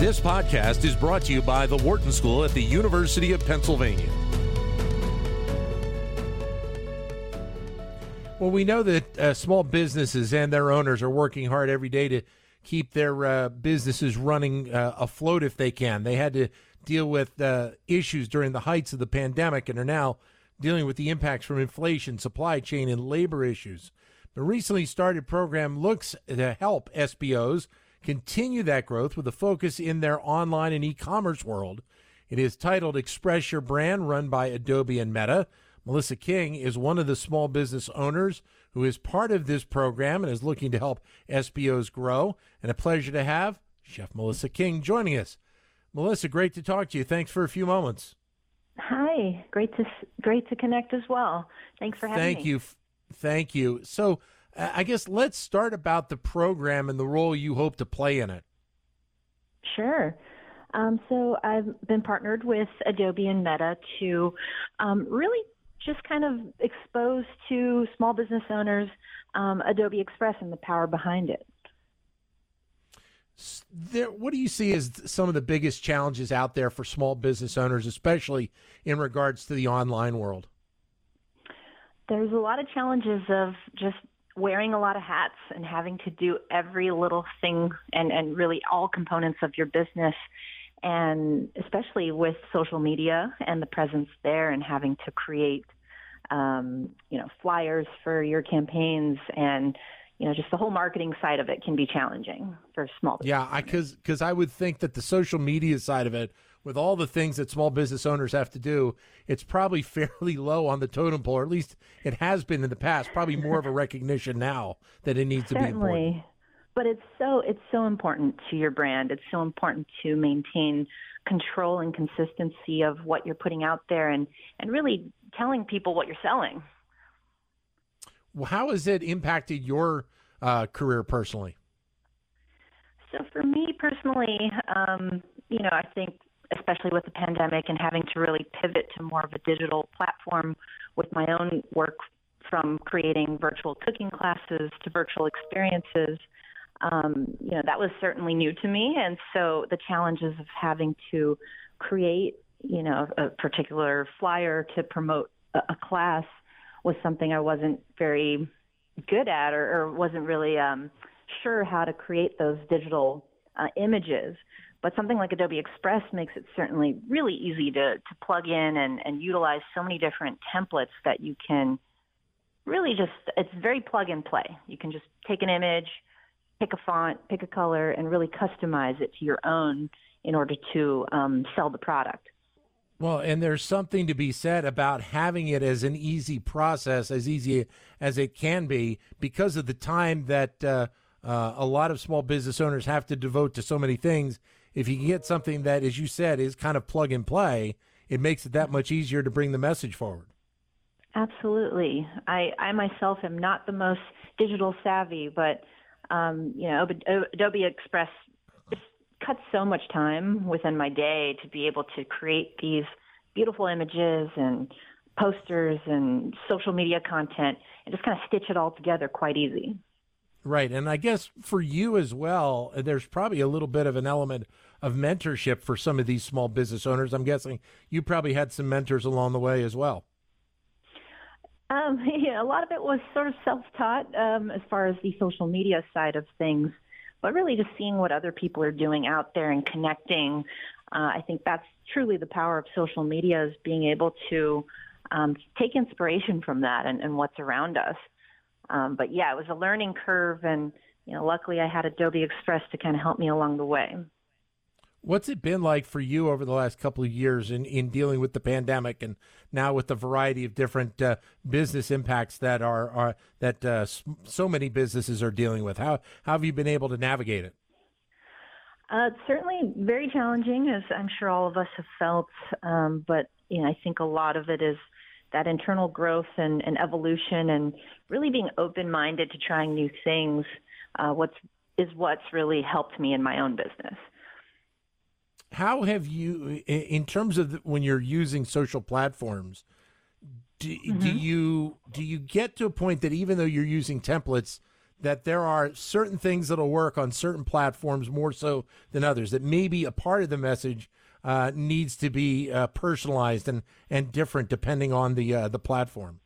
This podcast is brought to you by the Wharton School at the University of Pennsylvania. Well, we know that uh, small businesses and their owners are working hard every day to keep their uh, businesses running uh, afloat if they can. They had to deal with uh, issues during the heights of the pandemic and are now dealing with the impacts from inflation, supply chain, and labor issues. The recently started program looks to help SBOs continue that growth with a focus in their online and e-commerce world. It is titled Express Your Brand, run by Adobe and Meta. Melissa King is one of the small business owners who is part of this program and is looking to help SBOs grow. And a pleasure to have Chef Melissa King joining us. Melissa, great to talk to you. Thanks for a few moments. Hi, great to great to connect as well. Thanks for having Thank me. Thank you. Thank you. So, I guess let's start about the program and the role you hope to play in it. Sure. Um, so I've been partnered with Adobe and Meta to um, really just kind of expose to small business owners um, Adobe Express and the power behind it. There, what do you see as some of the biggest challenges out there for small business owners, especially in regards to the online world? There's a lot of challenges of just wearing a lot of hats and having to do every little thing and, and really all components of your business. And especially with social media and the presence there and having to create, um, you know, flyers for your campaigns and, you know, just the whole marketing side of it can be challenging for small business. Yeah, because because I would think that the social media side of it with all the things that small business owners have to do, it's probably fairly low on the totem pole, or at least it has been in the past. Probably more of a recognition now that it needs Certainly. to be important. But it's so it's so important to your brand. It's so important to maintain control and consistency of what you're putting out there, and and really telling people what you're selling. Well, how has it impacted your uh, career personally? So for me personally, um, you know, I think especially with the pandemic and having to really pivot to more of a digital platform with my own work from creating virtual cooking classes to virtual experiences, um, you know, that was certainly new to me. And so the challenges of having to create, you know, a particular flyer to promote a, a class was something I wasn't very good at or, or wasn't really um, sure how to create those digital uh, images. But something like Adobe Express makes it certainly really easy to, to plug in and, and utilize so many different templates that you can really just, it's very plug and play. You can just take an image, pick a font, pick a color, and really customize it to your own in order to um, sell the product. Well, and there's something to be said about having it as an easy process, as easy as it can be, because of the time that uh, uh, a lot of small business owners have to devote to so many things. If you get something that, as you said, is kind of plug and play, it makes it that much easier to bring the message forward. Absolutely. I, I myself am not the most digital savvy, but um, you know, Adobe Express cuts so much time within my day to be able to create these beautiful images and posters and social media content and just kind of stitch it all together quite easy. Right. And I guess for you as well, there's probably a little bit of an element of mentorship for some of these small business owners. I'm guessing you probably had some mentors along the way as well. Um, yeah, a lot of it was sort of self-taught um, as far as the social media side of things, but really just seeing what other people are doing out there and connecting. Uh, I think that's truly the power of social media is being able to um, take inspiration from that and, and what's around us. Um, but yeah, it was a learning curve, and you know, luckily I had Adobe Express to kind of help me along the way. What's it been like for you over the last couple of years in, in dealing with the pandemic and now with the variety of different uh, business impacts that are, are that uh, so many businesses are dealing with? How, how have you been able to navigate it? Uh, certainly very challenging, as I'm sure all of us have felt. Um, but you know, I think a lot of it is that internal growth and, and evolution, and really being open-minded to trying new things. Uh, what's is what's really helped me in my own business how have you in terms of when you're using social platforms do, mm-hmm. do you do you get to a point that even though you're using templates that there are certain things that'll work on certain platforms more so than others. That maybe a part of the message uh, needs to be uh, personalized and, and different depending on the uh, the platform.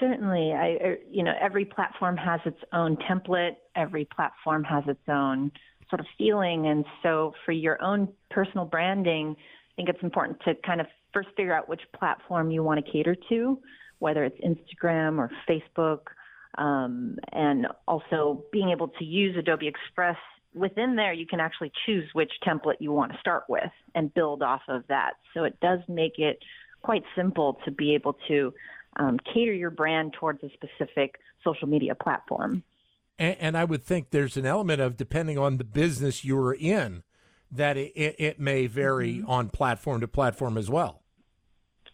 Certainly, I you know every platform has its own template. Every platform has its own sort of feeling, and so for your own personal branding, I think it's important to kind of first figure out which platform you want to cater to, whether it's Instagram or Facebook, um, and also being able to use Adobe Express within there, you can actually choose which template you want to start with and build off of that. So it does make it quite simple to be able to um, cater your brand towards a specific social media platform. And, and, I would think there's an element of depending on the business you're in, that it, it may vary mm-hmm. on platform to platform as well.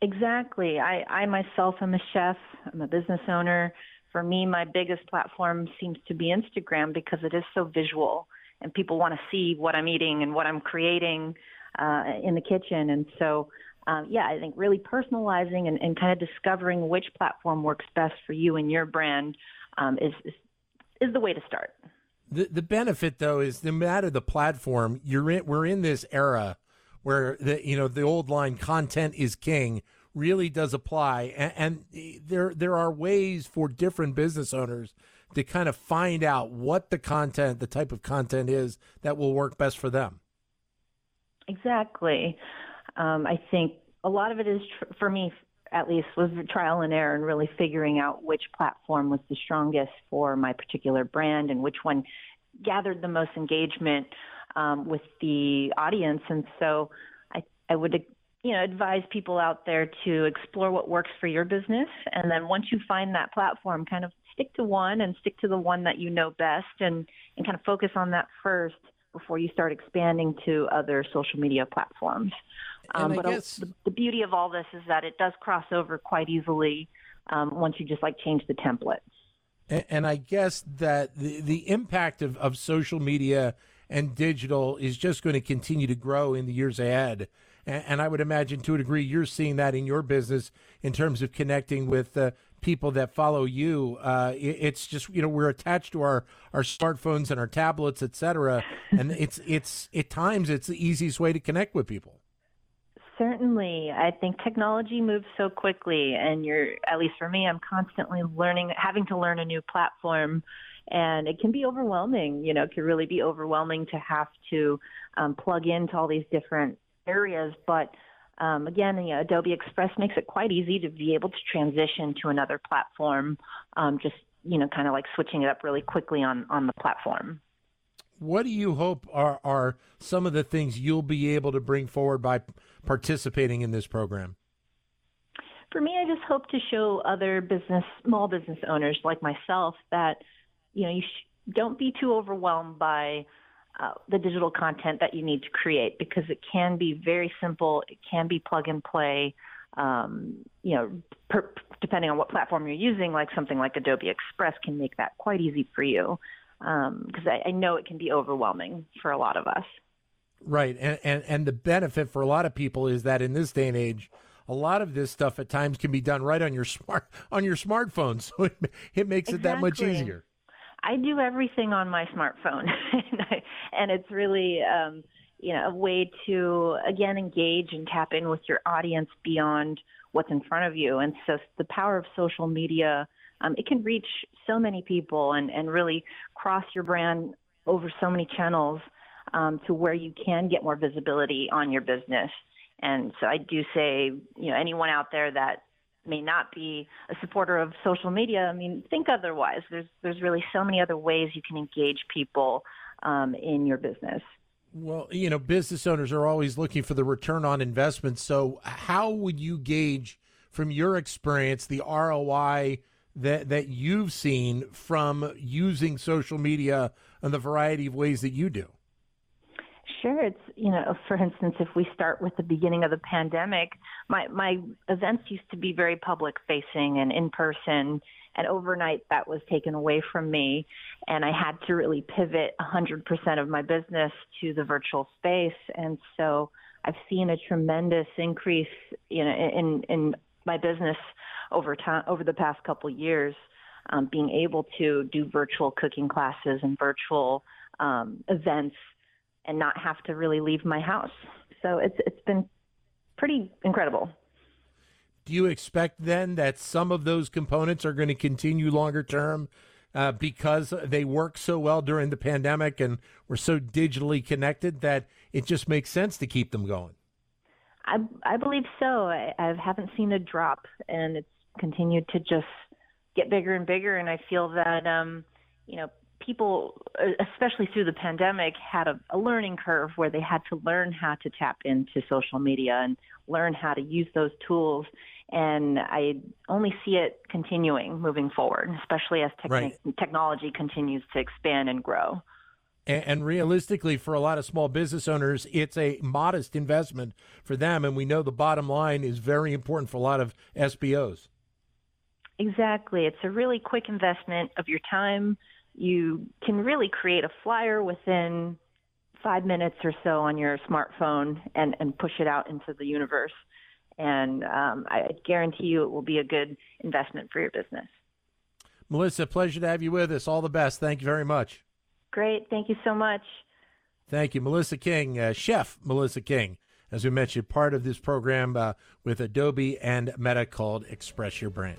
Exactly. I, I myself am a chef, I'm a business owner. For me, my biggest platform seems to be Instagram because it is so visual and people want to see what I'm eating and what I'm creating uh, in the kitchen. And so, um, yeah, I think really personalizing and, and, kind of discovering which platform works best for you and your brand um, is, is, is the way to start. The the benefit though is no matter the platform, you're in, we're in this era where the you know the old line content is king really does apply and, and there there are ways for different business owners to kind of find out what the content, the type of content is that will work best for them. Exactly. Um, I think a lot of it is, tr- for me at least, was trial and error and really figuring out which platform was the strongest for my particular brand and which one gathered the most engagement um, with the audience. And so I, I would you know advise people out there to explore what works for your business and then once you find that platform kind of stick to one and stick to the one that you know best and, and kind of focus on that first before you start expanding to other social media platforms. Um, but guess... the, the, beauty of all this is that it does cross over quite easily um, once you just like change the template. And, and I guess that the, the impact of, of social media and digital is just going to continue to grow in the years ahead. And, and I would imagine to a degree you're seeing that in your business in terms of connecting with uh, people that follow you. Uh, it, it's just you know we're attached to our our smartphones and our tablets, etc. and it's it's at times it's the easiest way to connect with people. Certainly, I think technology moves so quickly, and you're at least for me, I'm constantly learning, having to learn a new platform. And it can be overwhelming, you know, it can really be overwhelming to have to um, plug into all these different areas. But um, again, you know, Adobe Express makes it quite easy to be able to transition to another platform. Um, just you know, kind of like switching it up really quickly on on the platform. What do you hope are are some of the things you'll be able to bring forward by participating in this program? For me, I just hope to show other business, small business owners like myself that you know you sh- don't be too overwhelmed by uh, the digital content that you need to create because it can be very simple. It can be plug and play. Um, you know, per, depending on what platform you're using, like something like Adobe Express can make that quite easy for you because um, I, I know it can be overwhelming for a lot of us. Right, and, and and the benefit for a lot of people is that in this day and age, a lot of this stuff at times can be done right on your smart on your smartphone, so it, it makes exactly. it that much easier. I do everything on my smartphone, and, I, and it's really um, you know a way to again engage and tap in with your audience beyond what's in front of you. And so the power of social media, um, it can reach so many people and and really cross your brand over so many channels um, to where you can get more visibility on your business. And so I do say, you know, anyone out there that may not be a supporter of social media, I mean, think otherwise. There's there's really so many other ways you can engage people um, in your business. Well, you know, business owners are always looking for the return on investment. So, how would you gauge, from your experience, the ROI that that you've seen from using social media and the variety of ways that you do? Sure. It's, you know, for instance, if we start with the beginning of the pandemic, my, my events used to be very public facing and in person. And overnight that was taken away from me. And I had to really pivot 100% of my business to the virtual space. And so I've seen a tremendous increase, you know, in, in my business over time, over the past couple years. um, being able to do virtual cooking classes and virtual um, events and not have to really leave my house. So it's it's been pretty incredible. Do you expect then that some of those components are going to continue longer term uh, because they work so well during the pandemic and we're so digitally connected that it just makes sense to keep them going? I, I believe so. I, I haven't seen a drop, and it's continued to just get bigger and bigger. And I feel that, um, you know, people, uh, especially through the pandemic, had a, a learning curve where they had to learn how to tap into social media and learn how to use those tools. And I only see it continuing moving forward, especially as right. technology continues to expand and grow. And, and realistically, for a lot of small business owners, it's a modest investment for them. And we know the bottom line is very important for a lot of SBOs. Exactly. It's a really quick investment of your time. You can really create a flyer within five minutes or so on your smartphone and, and push it out into the universe. And um, I guarantee you it will be a good investment for your business. Melissa, pleasure to have you with us. All the best. Thank you very much. Great. Thank you so much. Thank you. Melissa King, uh, Chef Melissa King, as we mentioned, part of this program uh, with Adobe and Meta called Express Your Brand.